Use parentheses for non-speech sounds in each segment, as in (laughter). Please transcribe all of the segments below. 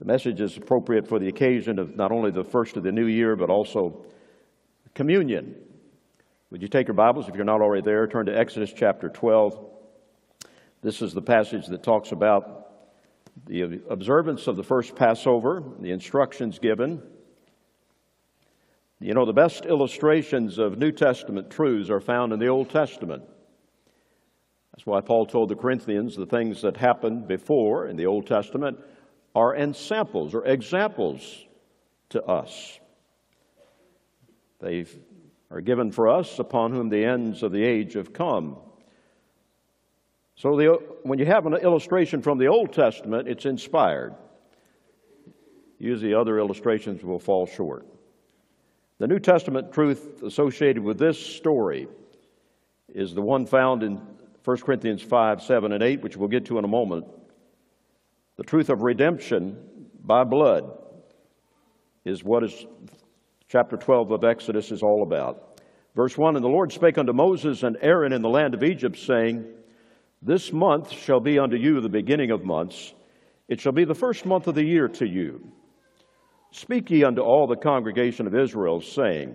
The message is appropriate for the occasion of not only the first of the new year, but also communion. Would you take your Bibles, if you're not already there, turn to Exodus chapter 12. This is the passage that talks about the observance of the first Passover, the instructions given. You know, the best illustrations of New Testament truths are found in the Old Testament. That's why Paul told the Corinthians the things that happened before in the Old Testament are ensamples or examples to us. They are given for us upon whom the ends of the age have come. So the, when you have an illustration from the Old Testament, it's inspired. Usually other illustrations will fall short. The New Testament truth associated with this story is the one found in 1 Corinthians 5, 7, and 8, which we'll get to in a moment. The truth of redemption by blood is what is chapter 12 of Exodus is all about. Verse 1 And the Lord spake unto Moses and Aaron in the land of Egypt, saying, This month shall be unto you the beginning of months. It shall be the first month of the year to you. Speak ye unto all the congregation of Israel, saying,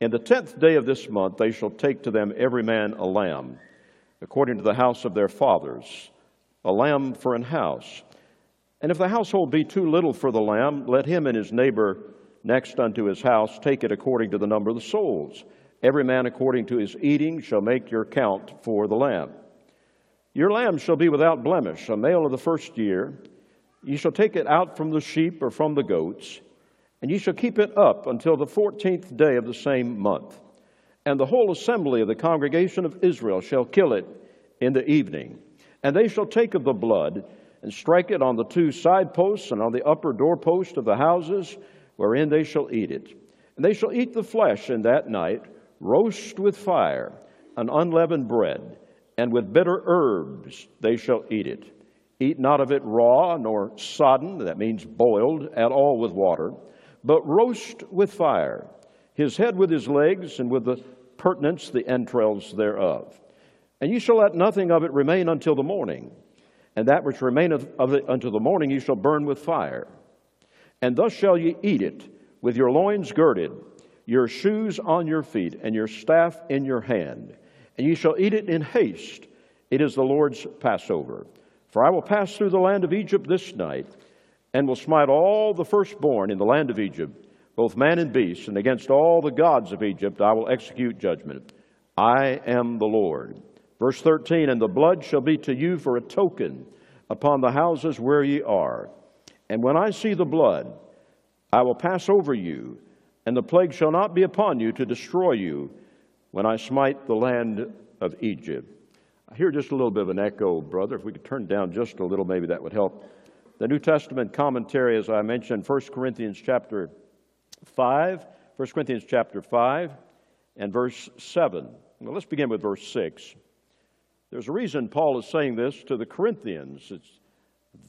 In the tenth day of this month they shall take to them every man a lamb, according to the house of their fathers, a lamb for an house. And if the household be too little for the lamb, let him and his neighbor next unto his house take it according to the number of the souls. Every man according to his eating shall make your count for the lamb. Your lamb shall be without blemish, a male of the first year. Ye shall take it out from the sheep or from the goats, and ye shall keep it up until the fourteenth day of the same month. And the whole assembly of the congregation of Israel shall kill it in the evening. And they shall take of the blood and strike it on the two side posts and on the upper doorpost of the houses wherein they shall eat it. And they shall eat the flesh in that night, roast with fire, an unleavened bread, and with bitter herbs they shall eat it. Eat not of it raw, nor sodden, that means boiled, at all with water, but roast with fire, his head with his legs, and with the purtenance, the entrails thereof. And ye shall let nothing of it remain until the morning, and that which remaineth of it until the morning ye shall burn with fire. And thus shall ye eat it, with your loins girded, your shoes on your feet, and your staff in your hand. And ye shall eat it in haste. It is the Lord's Passover. For I will pass through the land of Egypt this night, and will smite all the firstborn in the land of Egypt, both man and beast, and against all the gods of Egypt I will execute judgment. I am the Lord. Verse 13 And the blood shall be to you for a token upon the houses where ye are. And when I see the blood, I will pass over you, and the plague shall not be upon you to destroy you when I smite the land of Egypt. I hear just a little bit of an echo, brother. If we could turn down just a little, maybe that would help. The New Testament commentary, as I mentioned, 1 Corinthians chapter 5, 1 Corinthians chapter 5, and verse 7. Well, let's begin with verse 6. There's a reason Paul is saying this to the Corinthians. It's,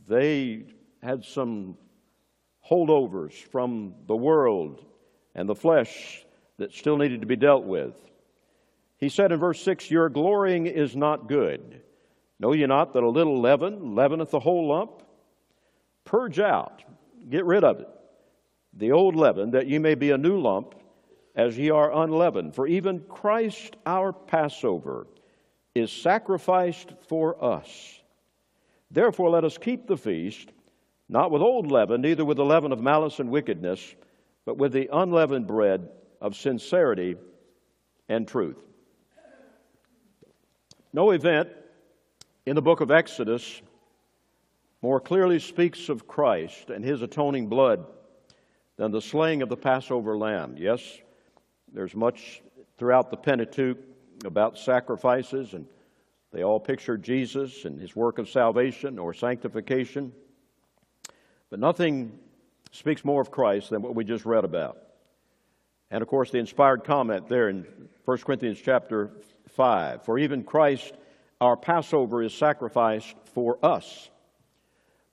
they had some holdovers from the world and the flesh that still needed to be dealt with. He said in verse 6, Your glorying is not good. Know ye not that a little leaven leaveneth the whole lump? Purge out, get rid of it, the old leaven, that ye may be a new lump, as ye are unleavened. For even Christ our Passover is sacrificed for us. Therefore let us keep the feast, not with old leaven, neither with the leaven of malice and wickedness, but with the unleavened bread of sincerity and truth. No event in the book of Exodus more clearly speaks of Christ and his atoning blood than the slaying of the Passover lamb. Yes, there's much throughout the Pentateuch about sacrifices, and they all picture Jesus and his work of salvation or sanctification. But nothing speaks more of Christ than what we just read about. And of course, the inspired comment there in 1 Corinthians chapter 5 For even Christ, our Passover, is sacrificed for us.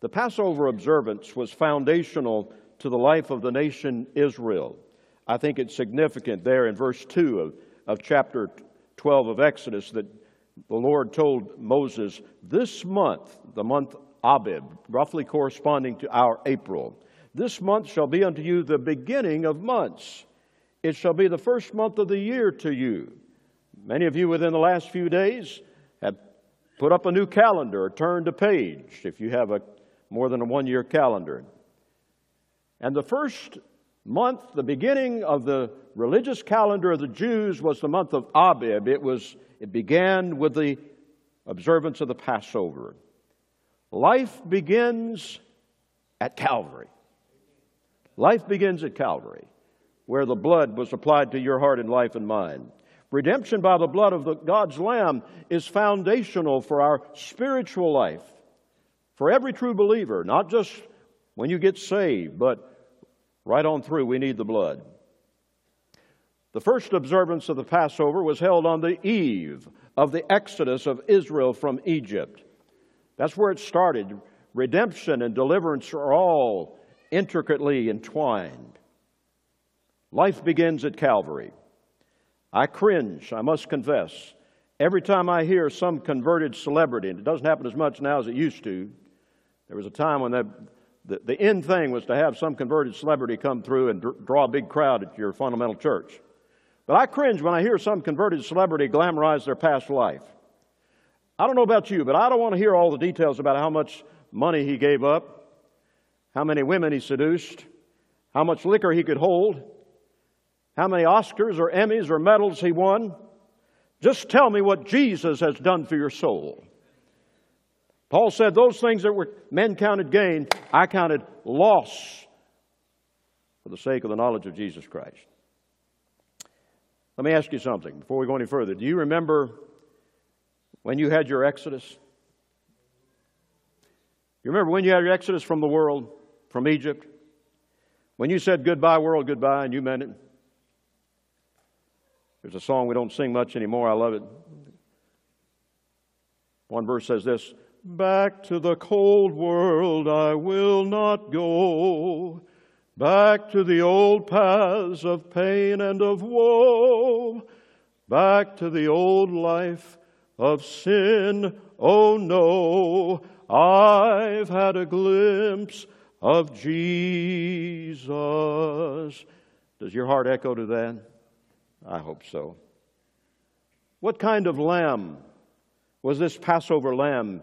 The Passover observance was foundational to the life of the nation Israel. I think it's significant there in verse 2 of, of chapter 12 of Exodus that the Lord told Moses, This month, the month Abib, roughly corresponding to our April. This month shall be unto you the beginning of months. It shall be the first month of the year to you. Many of you within the last few days have put up a new calendar or turned a page if you have a more than a one year calendar. And the first month, the beginning of the religious calendar of the Jews was the month of Abib. It was it began with the observance of the Passover. Life begins at Calvary. Life begins at Calvary, where the blood was applied to your heart and life and mind. Redemption by the blood of the, God's Lamb is foundational for our spiritual life, for every true believer, not just when you get saved, but right on through, we need the blood. The first observance of the Passover was held on the eve of the exodus of Israel from Egypt. That's where it started. Redemption and deliverance are all intricately entwined. Life begins at Calvary. I cringe, I must confess, every time I hear some converted celebrity, and it doesn't happen as much now as it used to. There was a time when the, the, the end thing was to have some converted celebrity come through and dr- draw a big crowd at your fundamental church. But I cringe when I hear some converted celebrity glamorize their past life. I don't know about you, but I don't want to hear all the details about how much money he gave up how many women he seduced, how much liquor he could hold, how many Oscars or Emmys or medals he won. Just tell me what Jesus has done for your soul. Paul said, Those things that were men counted gain, I counted loss for the sake of the knowledge of Jesus Christ. Let me ask you something before we go any further. Do you remember when you had your exodus? You remember when you had your exodus from the world? from Egypt. When you said goodbye, world, goodbye, and you meant it. There's a song we don't sing much anymore. I love it. One verse says this Back to the cold world I will not go. Back to the old paths of pain and of woe. Back to the old life of sin. Oh no, I've had a glimpse of Jesus. Does your heart echo to that? I hope so. What kind of lamb was this Passover lamb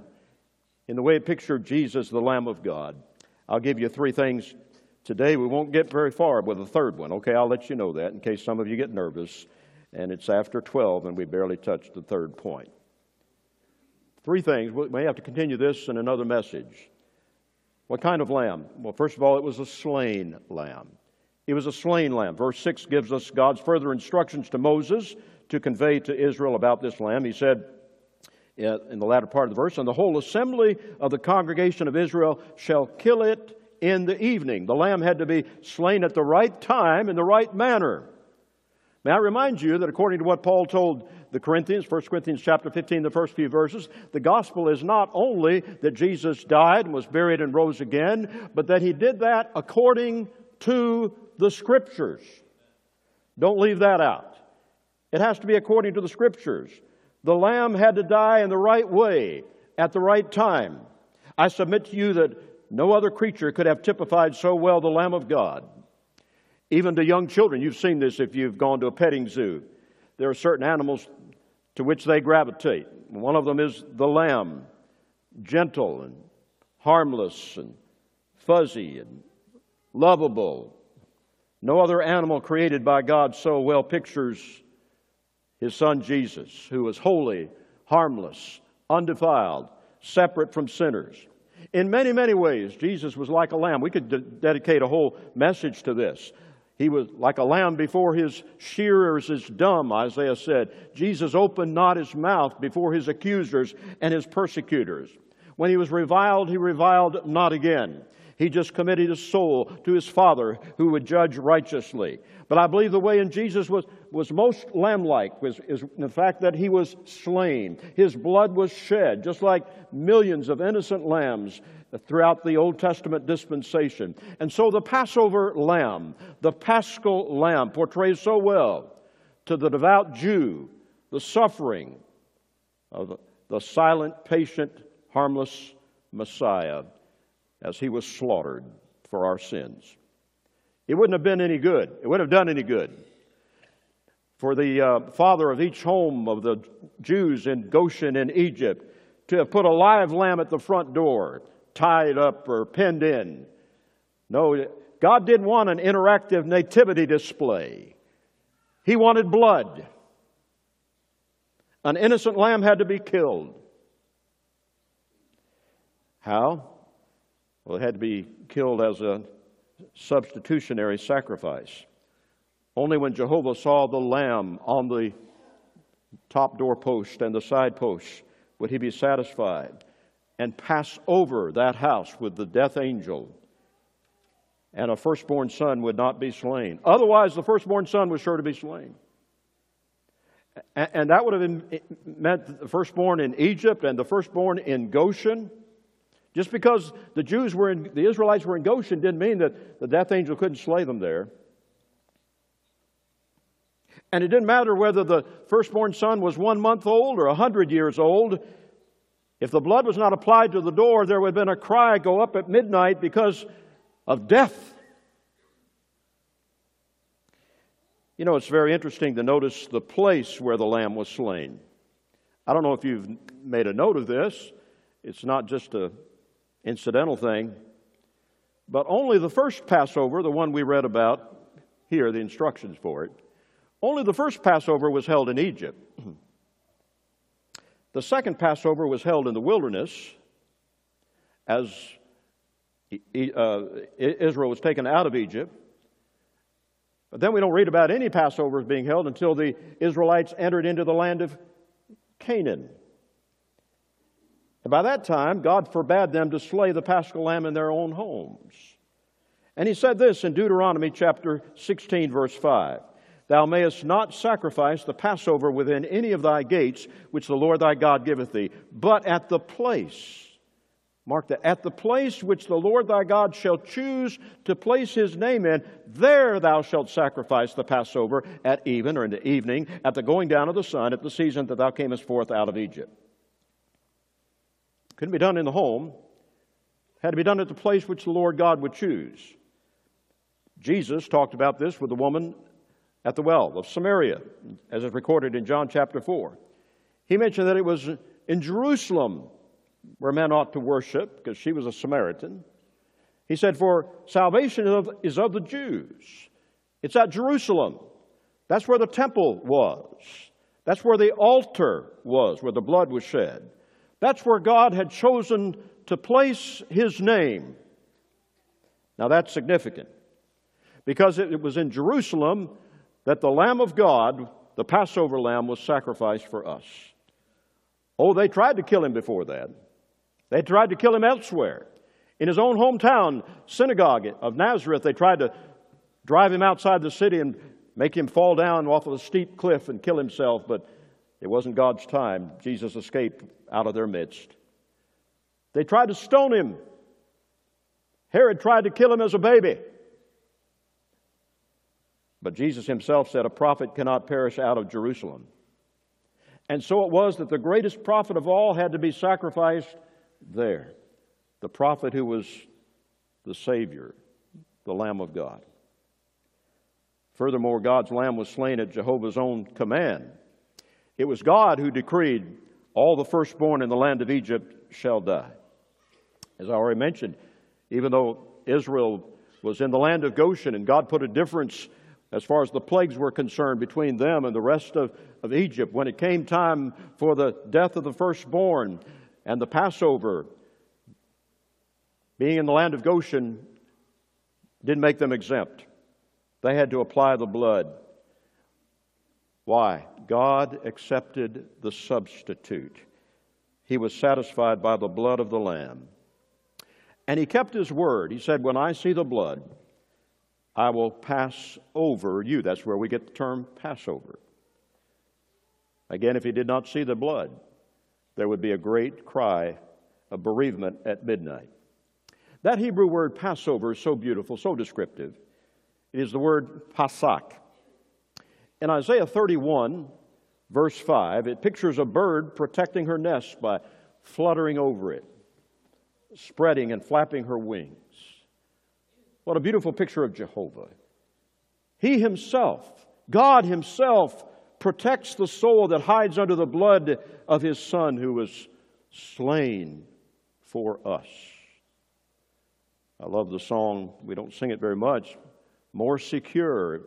in the way it pictured Jesus, the Lamb of God? I'll give you three things today. We won't get very far with a third one. Okay, I'll let you know that in case some of you get nervous. And it's after 12 and we barely touched the third point. Three things. We may have to continue this in another message. What kind of lamb? Well, first of all, it was a slain lamb. It was a slain lamb. Verse 6 gives us God's further instructions to Moses to convey to Israel about this lamb. He said Uh, in the latter part of the verse, And the whole assembly of the congregation of Israel shall kill it in the evening. The lamb had to be slain at the right time in the right manner. May I remind you that according to what Paul told the Corinthians, 1 Corinthians chapter 15, the first few verses, the gospel is not only that Jesus died and was buried and rose again, but that he did that according to the scriptures. Don't leave that out. It has to be according to the scriptures. The lamb had to die in the right way at the right time. I submit to you that no other creature could have typified so well the Lamb of God. Even to young children, you've seen this if you've gone to a petting zoo. There are certain animals to which they gravitate. One of them is the lamb, gentle and harmless and fuzzy and lovable. No other animal created by God so well pictures his son Jesus, who was holy, harmless, undefiled, separate from sinners. In many, many ways, Jesus was like a lamb. We could de- dedicate a whole message to this. He was like a lamb before his shearers is dumb, Isaiah said. Jesus opened not his mouth before his accusers and his persecutors. When he was reviled, he reviled not again. He just committed his soul to his Father who would judge righteously. But I believe the way in Jesus was, was most lamb like was is the fact that he was slain. His blood was shed, just like millions of innocent lambs throughout the Old Testament dispensation. And so the Passover lamb, the paschal lamb, portrays so well to the devout Jew the suffering of the silent, patient, harmless Messiah as he was slaughtered for our sins. It wouldn't have been any good. It wouldn't have done any good for the uh, father of each home of the Jews in Goshen in Egypt to have put a live lamb at the front door, tied up or pinned in. No, God didn't want an interactive nativity display. He wanted blood. An innocent lamb had to be killed. How? Well, it had to be killed as a substitutionary sacrifice. Only when Jehovah saw the lamb on the top doorpost and the side post would he be satisfied and pass over that house with the death angel, and a firstborn son would not be slain. Otherwise, the firstborn son was sure to be slain. And that would have meant the firstborn in Egypt and the firstborn in Goshen. Just because the Jews were in, the Israelites were in Goshen didn't mean that the death angel couldn't slay them there. And it didn't matter whether the firstborn son was one month old or a hundred years old. If the blood was not applied to the door, there would have been a cry go up at midnight because of death. You know, it's very interesting to notice the place where the lamb was slain. I don't know if you've made a note of this. It's not just a incidental thing. But only the first Passover, the one we read about here, the instructions for it, only the first Passover was held in Egypt. (clears throat) The second Passover was held in the wilderness as uh, Israel was taken out of Egypt. But then we don't read about any Passovers being held until the Israelites entered into the land of Canaan. And by that time, God forbade them to slay the paschal lamb in their own homes. And he said this in Deuteronomy chapter 16, verse 5 Thou mayest not sacrifice the Passover within any of thy gates, which the Lord thy God giveth thee, but at the place Mark that at the place which the Lord thy God shall choose to place his name in, there thou shalt sacrifice the Passover at even or in the evening, at the going down of the sun, at the season that thou camest forth out of Egypt. Couldn't be done in the home, had to be done at the place which the Lord God would choose. Jesus talked about this with the woman at the well of Samaria, as is recorded in John chapter 4. He mentioned that it was in Jerusalem where men ought to worship, because she was a Samaritan. He said, For salvation is of the Jews. It's at Jerusalem. That's where the temple was. That's where the altar was, where the blood was shed. That's where God had chosen to place his name. Now that's significant because it was in Jerusalem that the Lamb of God, the Passover lamb, was sacrificed for us. Oh, they tried to kill him before that. They tried to kill him elsewhere. In his own hometown synagogue of Nazareth, they tried to drive him outside the city and make him fall down off of a steep cliff and kill himself, but it wasn't God's time. Jesus escaped out of their midst. They tried to stone him. Herod tried to kill him as a baby. But Jesus himself said, A prophet cannot perish out of Jerusalem. And so it was that the greatest prophet of all had to be sacrificed there. The prophet who was the Savior, the Lamb of God. Furthermore, God's Lamb was slain at Jehovah's own command. It was God who decreed, All the firstborn in the land of Egypt shall die. As I already mentioned, even though Israel was in the land of Goshen and God put a difference as far as the plagues were concerned between them and the rest of, of Egypt, when it came time for the death of the firstborn, and the Passover, being in the land of Goshen, didn't make them exempt. They had to apply the blood. Why? God accepted the substitute. He was satisfied by the blood of the Lamb. And he kept his word. He said, When I see the blood, I will pass over you. That's where we get the term Passover. Again, if he did not see the blood, there would be a great cry of bereavement at midnight. That Hebrew word Passover is so beautiful, so descriptive. It is the word Pasak. In Isaiah 31, verse 5, it pictures a bird protecting her nest by fluttering over it. spreading and flapping her wings. What a beautiful picture of Jehovah. He Himself, God Himself, protects the soul that hides under the blood of His Son who was slain for us. I love the song, we don't sing it very much. More secure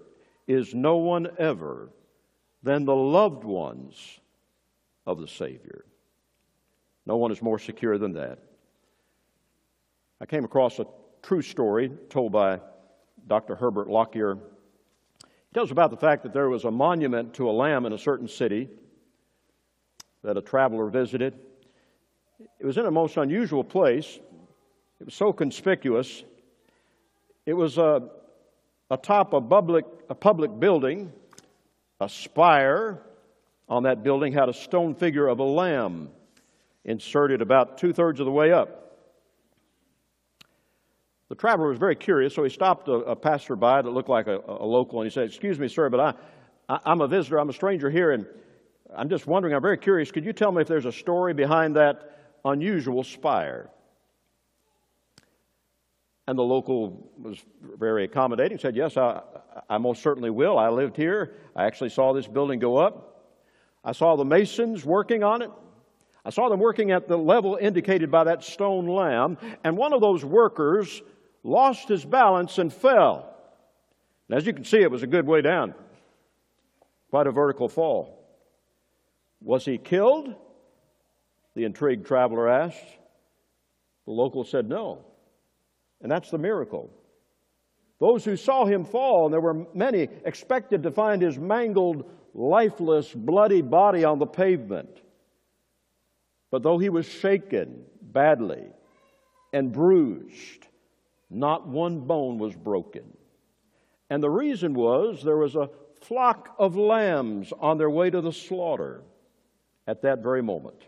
is no one ever than the loved ones of the Savior. No one is more secure than that. I came across a true story told by Dr. Herbert Lockyer. He tells about the fact that there was a monument to a lamb in a certain city that a traveler visited. It was in a most unusual place. It was so conspicuous. It was a, atop a public, a public building. A spire on that building had a stone figure of a lamb inserted about two thirds of the way up. The traveler was very curious, so he stopped a, a passerby that looked like a, a, local and he said, Excuse me, sir, but I, I, I'm a visitor, I'm a stranger here, and I'm just wondering, I'm very curious, could you tell me if there's a story behind that unusual spire? And the local was very accommodating, said, Yes, I, I most certainly will. I lived here. I actually saw this building go up. I saw the masons working on it. I saw them working at the level indicated by that stone lamb, and one of those workers lost his balance and fell. And as you can see, it was a good way down, quite a vertical fall. Was he killed? The intrigued traveler asked. The local said no. And that's the miracle. Those who saw him fall, and there were many, expected to find his mangled, lifeless, bloody body on the pavement. But though he was shaken badly and bruised, not one bone was broken. And the reason was there was a flock of lambs on their way to the slaughter at that very moment.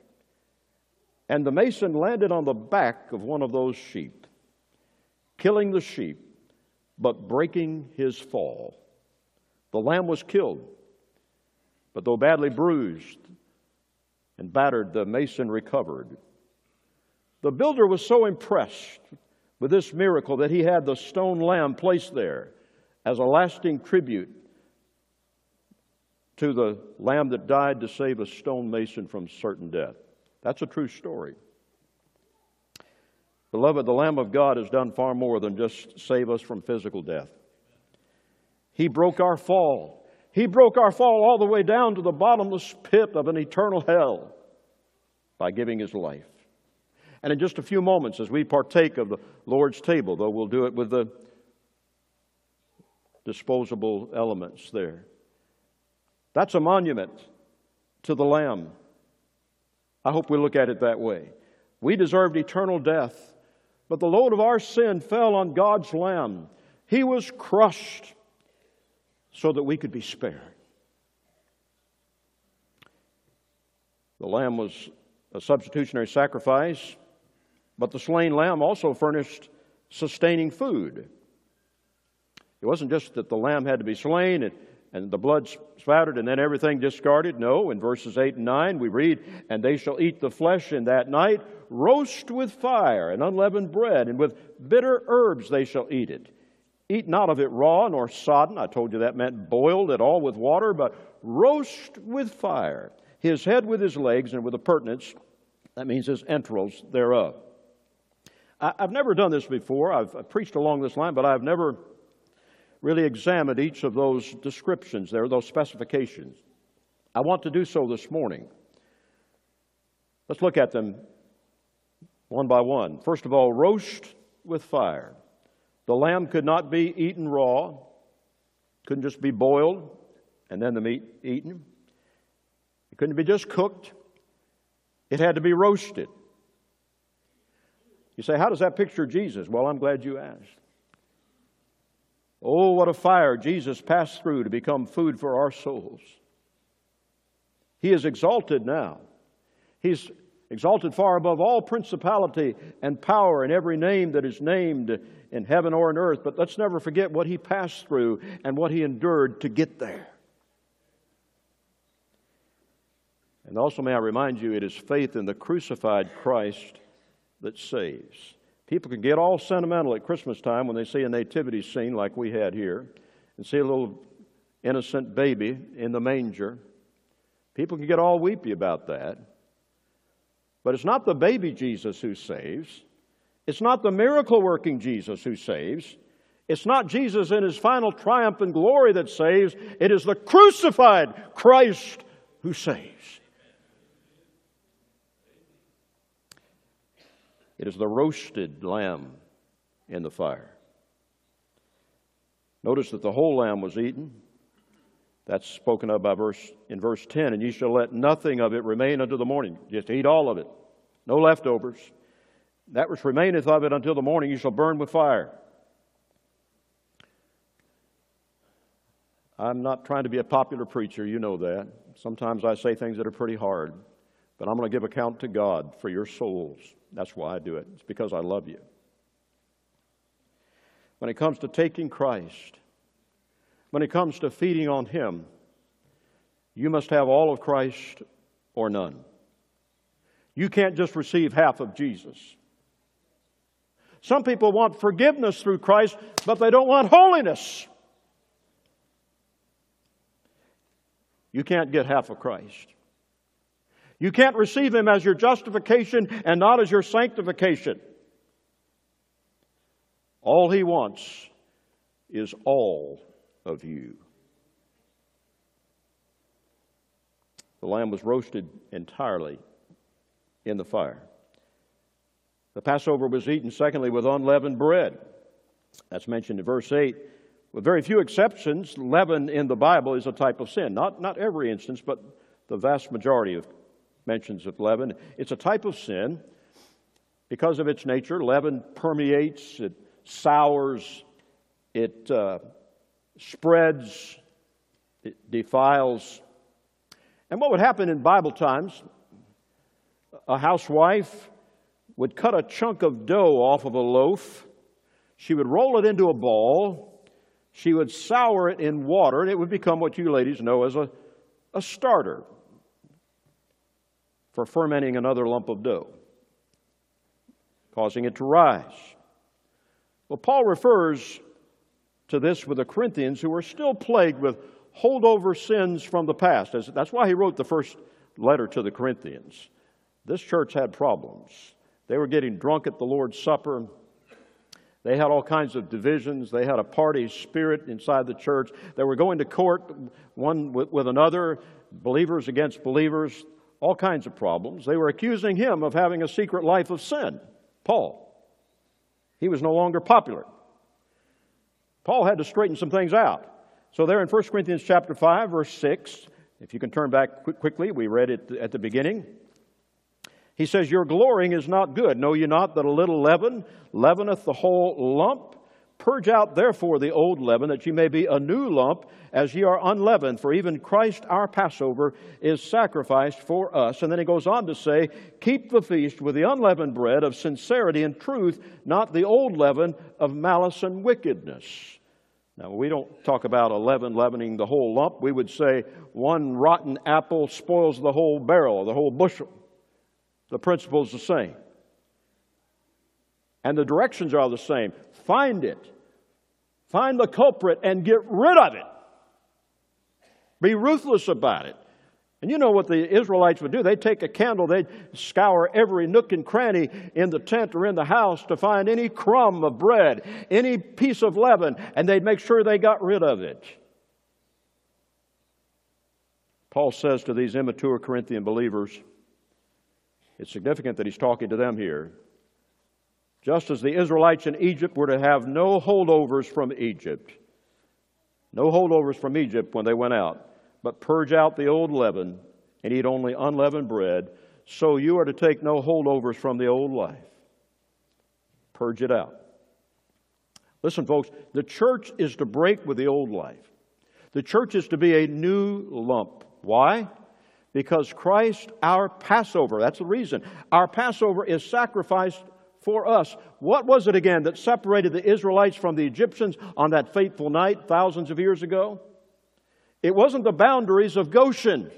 And the mason landed on the back of one of those sheep, killing the sheep, but breaking his fall. The lamb was killed, but though badly bruised and battered, the mason recovered. The builder was so impressed with this miracle that he had the stone lamb placed there as a lasting tribute to the lamb that died to save a stonemason from certain death. That's a true story. Beloved, the Lamb of God has done far more than just save us from physical death. He broke our fall. He broke our fall all the way down to the bottomless pit of an eternal hell by giving his life. And in just a few moments, as we partake of the Lord's table, though we'll do it with the disposable elements there, that's a monument to the Lamb. I hope we look at it that way. We deserved eternal death, but the load of our sin fell on God's Lamb. He was crushed so that we could be spared. The Lamb was a substitutionary sacrifice but the slain lamb also furnished sustaining food. It wasn't just that the lamb had to be slain and, and the blood spattered and then everything discarded. No, in verses 8 and 9 we read, And they shall eat the flesh in that night, roast with fire and unleavened bread, and with bitter herbs they shall eat it. Eat not of it raw nor sodden. I told you that meant boiled at all with water, but roast with fire. His head with his legs and with the purtenance, that means his entrails thereof. I've never done this before. I've preached along this line, but I've never really examined each of those descriptions there, those specifications. I want to do so this morning. Let's look at them one by one. First of all, roast with fire. The lamb could not be eaten raw, couldn't just be boiled and then the meat eaten. It couldn't be just cooked, it had to be roasted. You say, how does that picture Jesus? Well, I'm glad you asked. Oh, what a fire Jesus passed through to become food for our souls. He is exalted now. He's exalted far above all principality and power and every name that is named in heaven or in earth. But let's never forget what he passed through and what he endured to get there. And also, may I remind you, it is faith in the crucified Christ that saves. People can get all sentimental at Christmas time when they see a nativity scene like we had here and see a little innocent baby in the manger. People can get all weepy about that. But it's not the baby Jesus who saves. It's not the miracle working Jesus who saves. It's not Jesus in his final triumph and glory that saves. It is the crucified Christ who saves. It is the roasted lamb in the fire. Notice that the whole lamb was eaten. That's spoken of by verse in verse 10, and ye shall let nothing of it remain until the morning. Just eat all of it. No leftovers. That which remaineth of it until the morning you shall burn with fire. I'm not trying to be a popular preacher, you know that. Sometimes I say things that are pretty hard, but I'm going to give account to God for your souls. That's why I do it. It's because I love you. When it comes to taking Christ, when it comes to feeding on Him, you must have all of Christ or none. You can't just receive half of Jesus. Some people want forgiveness through Christ, but they don't want holiness. You can't get half of Christ. You can't receive Him as your justification and not as your sanctification. All He wants is all of you. The lamb was roasted entirely in the fire. The Passover was eaten, secondly, with unleavened bread. That's mentioned in verse 8. With very few exceptions, leaven in the Bible is a type of sin. Not, not every instance, but the vast majority of mentions of leaven. It's a type of sin because of its nature. Leaven permeates, it sours, it uh, spreads, it defiles. And what would happen in Bible times, a housewife would cut a chunk of dough off of a loaf. She would roll it into a ball. She would sour it in water, and it would become what you ladies know as a, a starter for fermenting another lump of dough, causing it to rise. Well, Paul refers to this with the Corinthians who are still plagued with holdover sins from the past. That's why he wrote the first letter to the Corinthians. This church had problems. They were getting drunk at the Lord's Supper. They had all kinds of divisions. They had a party spirit inside the church. They were going to court one with, with another, believers against believers, all kinds of problems. They were accusing him of having a secret life of sin, Paul. He was no longer popular. Paul had to straighten some things out. So, there in 1 Corinthians chapter 5, verse 6, if you can turn back quickly, we read it at the beginning. He says, Your glorying is not good. Know ye not that a little leaven leaveneth the whole lump? Purge out therefore the old leaven, that ye may be a new lump, as ye are unleavened. For even Christ our Passover is sacrificed for us. And then he goes on to say, Keep the feast with the unleavened bread of sincerity and truth, not the old leaven of malice and wickedness. Now, we don't talk about a leaven leavening the whole lump. We would say one rotten apple spoils the whole barrel, the whole bushel. The principle is the same. And the directions are the same. Find it. Find the culprit and get rid of it. Be ruthless about it. And you know what the Israelites would do? They'd take a candle, they'd scour every nook and cranny in the tent or in the house to find any crumb of bread, any piece of leaven, and they'd make sure they got rid of it. Paul says to these immature Corinthian believers, it's significant that he's talking to them here. Just as the Israelites in Egypt were to have no holdovers from Egypt, no holdovers from Egypt when they went out, but purge out the old leaven and eat only unleavened bread, so you are to take no holdovers from the old life. Purge it out. Listen, folks, the church is to break with the old life. The church is to be a new lump. Why? because Christ, our Passover, that's the reason, our Passover is sacrificed for us. What was it again that separated the Israelites from the Egyptians on that fateful night thousands of years ago? It wasn't the boundaries of Goshen,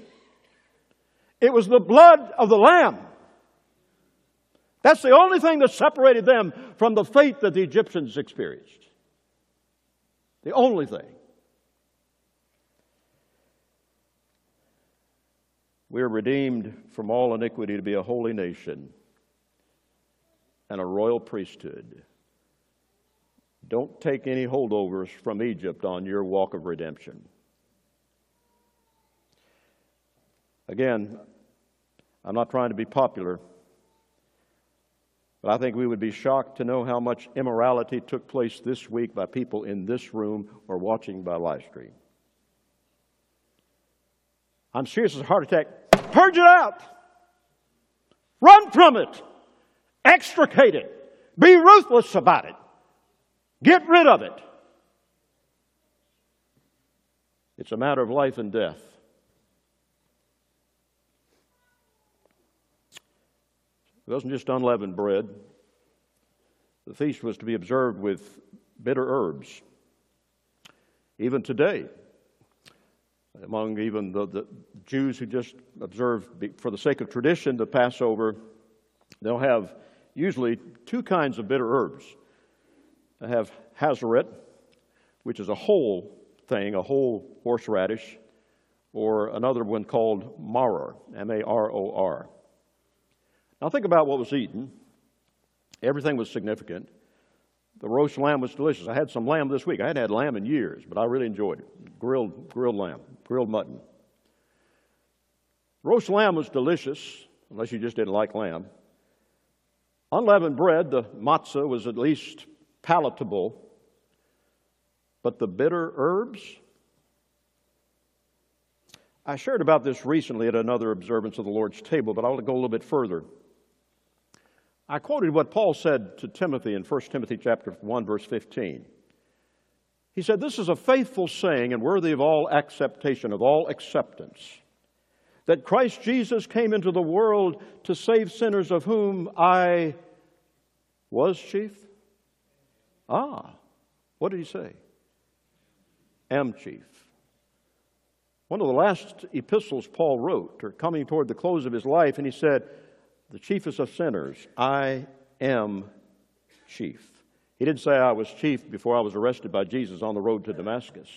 it was the blood of the Lamb. That's the only thing that separated them from the fate that the Egyptians experienced. The only thing. We are redeemed from all iniquity to be a holy nation and a royal priesthood. Don't take any holdovers from Egypt on your walk of redemption. Again, I'm not trying to be popular, but I think we would be shocked to know how much immorality took place this week by people in this room or watching by live stream. I'm serious as a heart attack. Purge it out. Run from it. Extricate it. Be ruthless about it. Get rid of it. It's a matter of life and death. It wasn't just unleavened bread. The feast was to be observed with bitter herbs. Even today, among even the, the Jews who just observe, for the sake of tradition, the Passover, they'll have usually two kinds of bitter herbs. I have hazaret, which is a whole thing, a whole horseradish, or another one called maror, M A R O R. Now think about what was eaten. Everything was significant. The roast lamb was delicious. I had some lamb this week. I hadn't had lamb in years, but I really enjoyed it. Grilled, grilled lamb, grilled mutton. Roast lamb was delicious, unless you just didn't like lamb. Unleavened bread, the matzah, was at least palatable, but the bitter herbs, I shared about this recently at another observance of the Lord's table, but I want to go a little bit further. I quoted what Paul said to Timothy in 1 Timothy chapter 1 verse 15. He said, "This is a faithful saying and worthy of all acceptation, of all acceptance, that Christ Jesus came into the world to save sinners of whom I was chief." Ah, what did he say? Am chief. One of the last epistles Paul wrote, or coming toward the close of his life, and he said, The chiefest of sinners, I am chief. He didn't say I was chief before I was arrested by Jesus on the road to Damascus.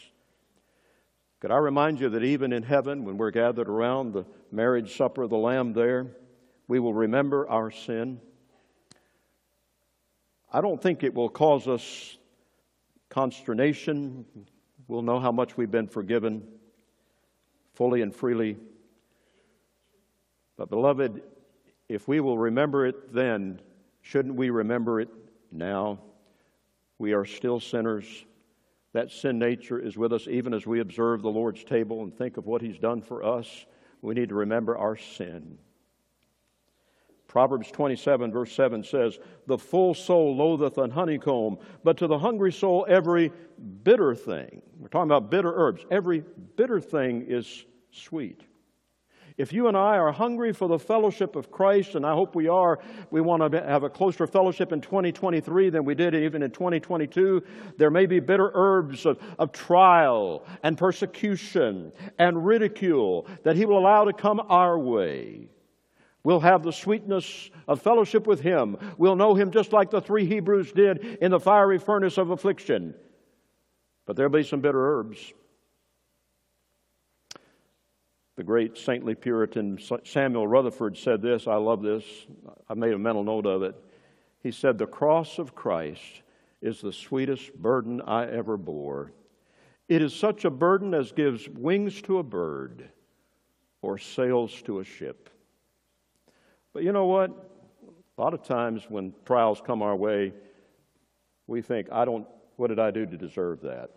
Could I remind you that even in heaven, when we're gathered around the marriage supper of the Lamb there, we will remember our sin I don't think it will cause us consternation. We'll know how much we've been forgiven fully and freely. But, beloved, if we will remember it then, shouldn't we remember it now? We are still sinners. That sin nature is with us even as we observe the Lord's table and think of what He's done for us. We need to remember our sin. Proverbs 27, verse 7 says, The full soul loatheth an honeycomb, but to the hungry soul every bitter thing. We're talking about bitter herbs. Every bitter thing is sweet. If you and I are hungry for the fellowship of Christ, and I hope we are, we want to have a closer fellowship in 2023 than we did even in 2022. There may be bitter herbs of, of trial and persecution and ridicule that He will allow to come our way. We'll have the sweetness of fellowship with Him. We'll know Him just like the three Hebrews did in the fiery furnace of affliction. But there'll be some bitter herbs. The great saintly Puritan Samuel Rutherford said this. I love this. I made a mental note of it. He said, The cross of Christ is the sweetest burden I ever bore. It is such a burden as gives wings to a bird or sails to a ship. But you know what? A lot of times when trials come our way, we think, I don't, what did I do to deserve that?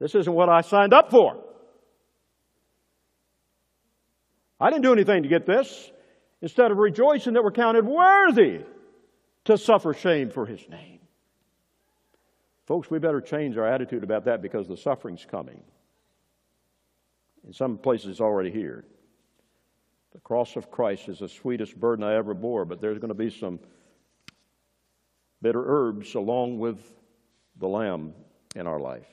This isn't what I signed up for. I didn't do anything to get this. Instead of rejoicing that we're counted worthy to suffer shame for his name. Folks, we better change our attitude about that because the suffering's coming. In some places, it's already here. The cross of Christ is the sweetest burden I ever bore, but there's going to be some bitter herbs along with the lamb in our life.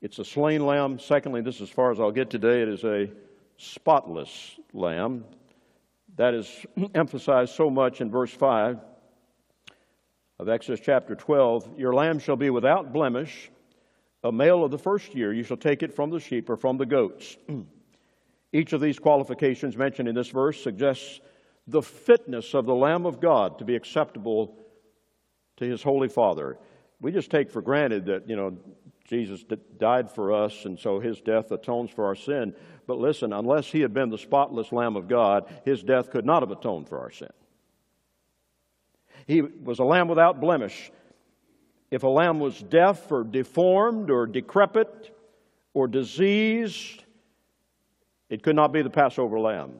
It's a slain lamb. Secondly, this as far as I'll get today, it is a spotless lamb. that is (clears throat) emphasized so much in verse 5 of Exodus chapter 12 Your lamb shall be without blemish, a male of the first year. You shall take it from the sheep or from the goats. (clears throat) Each of these qualifications mentioned in this verse suggests the fitness of the Lamb of God to be acceptable to his Holy Father. We just take for granted that, you know, Jesus died for us, and so his death atones for our sin. But listen, unless he had been the spotless Lamb of God, his death could not have atoned for our sin. He was a lamb without blemish. If a lamb was deaf or deformed or decrepit or diseased, it could not be the Passover lamb.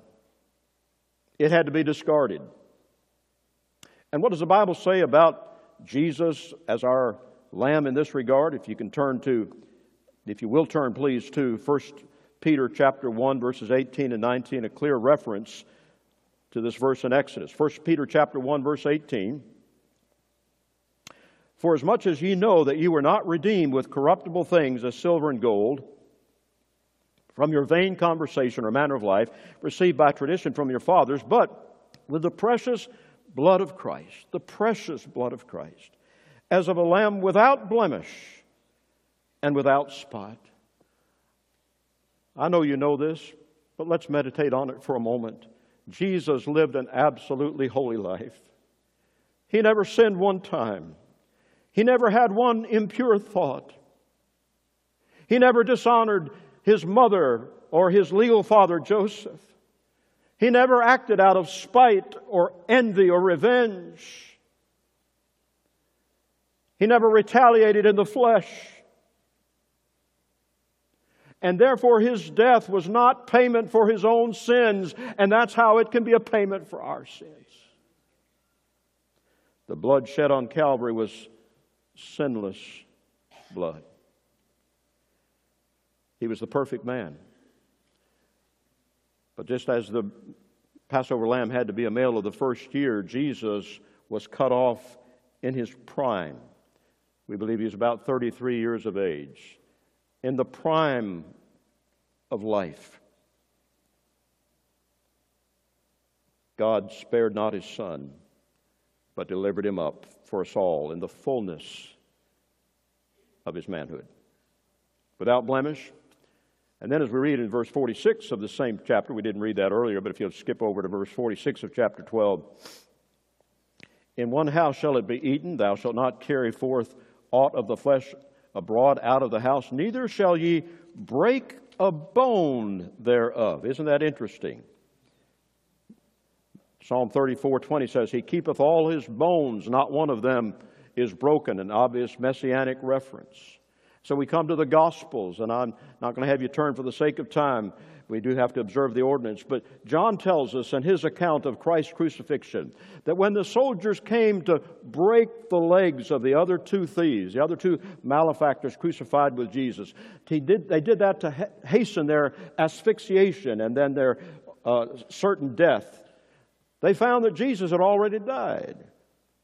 It had to be discarded. And what does the Bible say about Jesus as our lamb in this regard? If you can turn to, if you will turn, please, to 1 Peter chapter 1, verses 18 and 19, a clear reference to this verse in Exodus. 1 Peter chapter 1 verse 18. For as much as ye know that ye were not redeemed with corruptible things as silver and gold from your vain conversation or manner of life received by tradition from your fathers, but with the precious blood of Christ, the precious blood of Christ, as of a lamb without blemish and without spot. I know you know this, but let's meditate on it for a moment. Jesus lived an absolutely holy life. He never sinned one time. He never had one impure thought. He never dishonored his mother or his legal father, Joseph. He never acted out of spite or envy or revenge. He never retaliated in the flesh. And therefore, his death was not payment for his own sins, and that's how it can be a payment for our sins. The blood shed on Calvary was sinless blood. He was the perfect man. But just as the Passover lamb had to be a male of the first year, Jesus was cut off in his prime. We believe he was about 33 years of age in the prime of life. God spared not his son, but delivered him up for us all in the fullness of his manhood. Without blemish. And then, as we read in verse 46 of the same chapter, we didn't read that earlier, but if you'll skip over to verse 46 of chapter 12, in one house shall it be eaten, thou shalt not carry forth aught of the flesh abroad out of the house, neither shall ye break a bone thereof. Isn't that interesting? Psalm 34 20 says, He keepeth all his bones, not one of them is broken, an obvious messianic reference. So we come to the Gospels, and I'm not going to have you turn for the sake of time. We do have to observe the ordinance. But John tells us in his account of Christ's crucifixion that when the soldiers came to break the legs of the other two thieves, the other two malefactors crucified with Jesus, did, they did that to hasten their asphyxiation and then their uh, certain death. They found that Jesus had already died.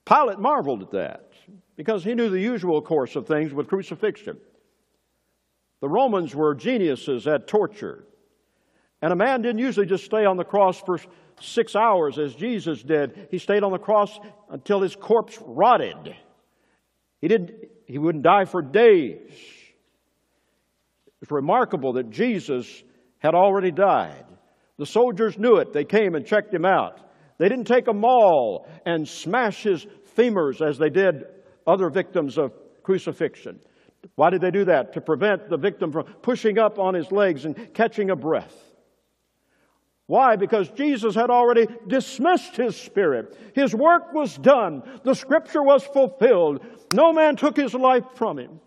Pilate marveled at that because he knew the usual course of things with crucifixion. The Romans were geniuses at torture. And a man didn't usually just stay on the cross for six hours as Jesus did. He stayed on the cross until his corpse rotted. He, didn't, he wouldn't die for days. It's remarkable that Jesus had already died. The soldiers knew it. They came and checked him out. They didn't take a maul and smash his femurs as they did other victims of crucifixion. Why did they do that? To prevent the victim from pushing up on his legs and catching a breath. Why? Because Jesus had already dismissed his spirit. His work was done. The scripture was fulfilled. No man took his life from him.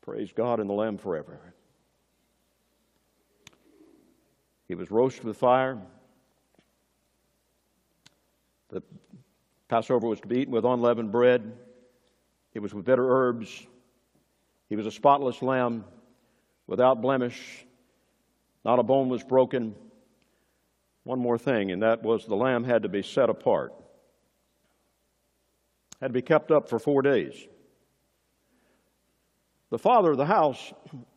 Praise God and the Lamb forever. He was roasted with fire. The Passover was to be eaten with unleavened bread. It was with bitter herbs. He was a spotless lamb without blemish. Not a bone was broken. One more thing, and that was the lamb had to be set apart, had to be kept up for four days. The father of the house,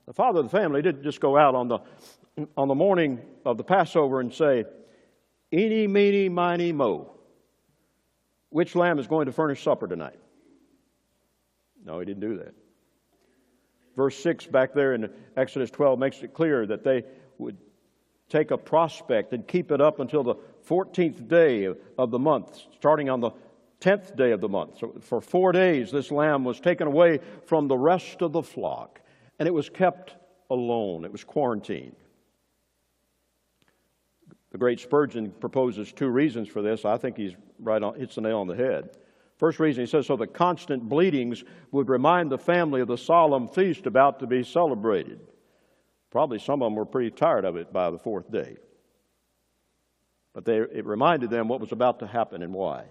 the father of the family, didn't just go out on the on the morning of the Passover and say, Eeny, meeny, miny, mo. Which lamb is going to furnish supper tonight? No, he didn't do that. Verse 6 back there in Exodus 12 makes it clear that they would take a prospect and keep it up until the 14th day of the month, starting on the 10th day of the month. So for four days, this lamb was taken away from the rest of the flock, and it was kept alone. It was quarantined. The great Spurgeon proposes two reasons for this. I think he's right on, hits the nail on the head. First reason, he says, so the constant bleatings would remind the family of the solemn feast about to be celebrated. Probably some of them were pretty tired of it by the fourth day. But they, it reminded them what was about to happen and why.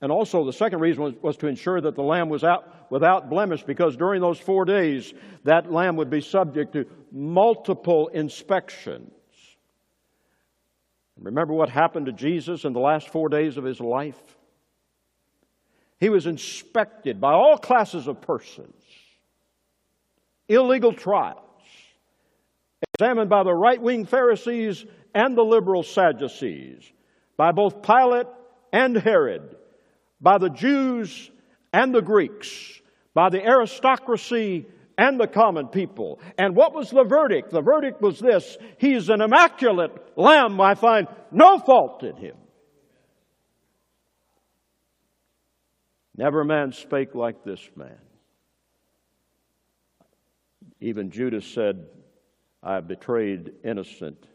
And also, the second reason was, was, to ensure that the lamb was out without blemish, because during those four days, that lamb would be subject to multiple inspections. Remember what happened to Jesus in the last four days of his life? He was inspected by all classes of persons, illegal trials, examined by the right wing Pharisees and the liberal Sadducees, by both Pilate and Herod, by the Jews and the Greeks, by the aristocracy and the common people. And what was the verdict? The verdict was this He's an immaculate lamb. I find no fault in him. Never man spake like this man. Even Judas said, I have betrayed innocent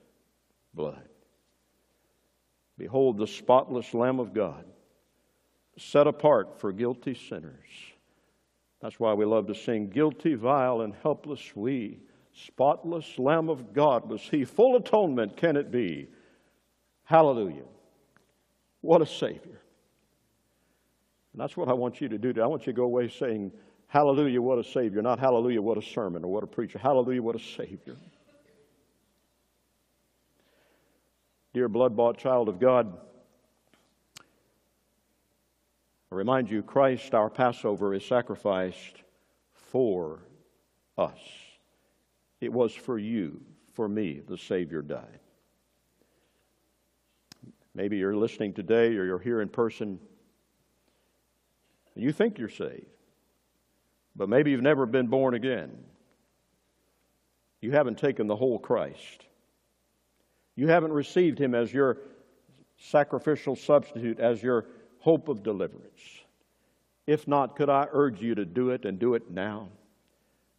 blood. Behold the spotless Lamb of God, set apart for guilty sinners. That's why we love to sing, Guilty, vile, and helpless we. Spotless Lamb of God was He. Full atonement can it be. Hallelujah. What a Savior. And that's what I want you to do. Today. I want you to go away saying, Hallelujah, what a Savior. Not Hallelujah, what a sermon or what a preacher. Hallelujah, what a Savior. Dear blood bought child of God, I remind you, Christ, our Passover, is sacrificed for us. It was for you, for me, the Savior died. Maybe you're listening today or you're here in person. You think you're saved, but maybe you've never been born again. You haven't taken the whole Christ. You haven't received Him as your sacrificial substitute, as your hope of deliverance. If not, could I urge you to do it and do it now?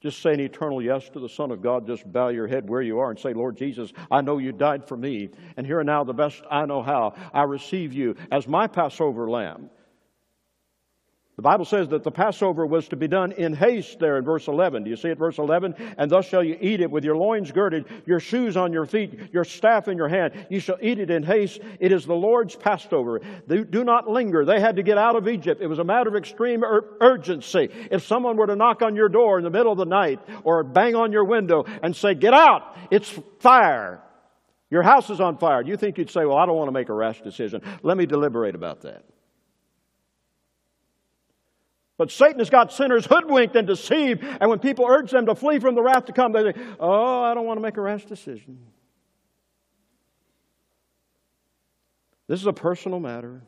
Just say an eternal yes to the Son of God. Just bow your head where you are and say, Lord Jesus, I know you died for me. And here and now, the best I know how, I receive you as my Passover lamb. The Bible says that the Passover was to be done in haste there in verse 11. Do you see it, verse 11? And thus shall you eat it with your loins girded, your shoes on your feet, your staff in your hand. You shall eat it in haste. It is the Lord's Passover. Do not linger. They had to get out of Egypt. It was a matter of extreme ur- urgency. If someone were to knock on your door in the middle of the night or bang on your window and say, Get out, it's fire. Your house is on fire. You think you'd say, Well, I don't want to make a rash decision. Let me deliberate about that. But Satan has got sinners hoodwinked and deceived, and when people urge them to flee from the wrath to come, they say, Oh, I don't want to make a rash decision. This is a personal matter.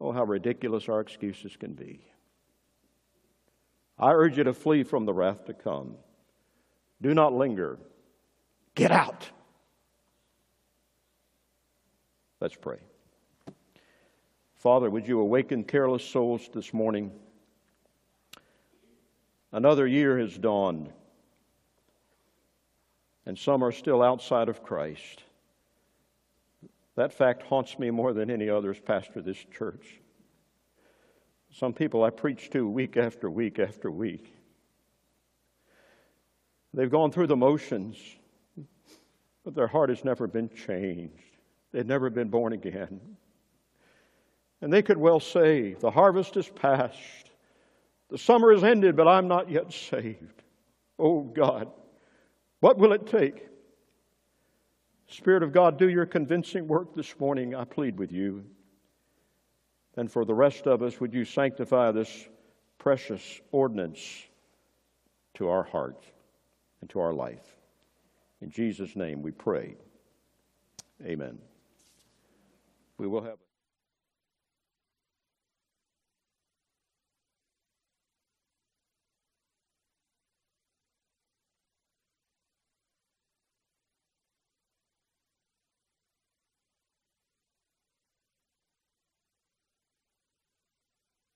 Oh, how ridiculous our excuses can be. I urge you to flee from the wrath to come. Do not linger. Get out. Let's pray. Father, would you awaken careless souls this morning? Another year has dawned, and some are still outside of Christ. That fact haunts me more than any other as pastor this church. Some people I preach to week after week after week. They've gone through the motions, but their heart has never been changed. They've never been born again. And they could well say, The harvest is past, the summer is ended, but I'm not yet saved. Oh God, what will it take? Spirit of God, do your convincing work this morning, I plead with you. And for the rest of us, would you sanctify this precious ordinance to our heart and to our life? In Jesus' name we pray. Amen. We will have.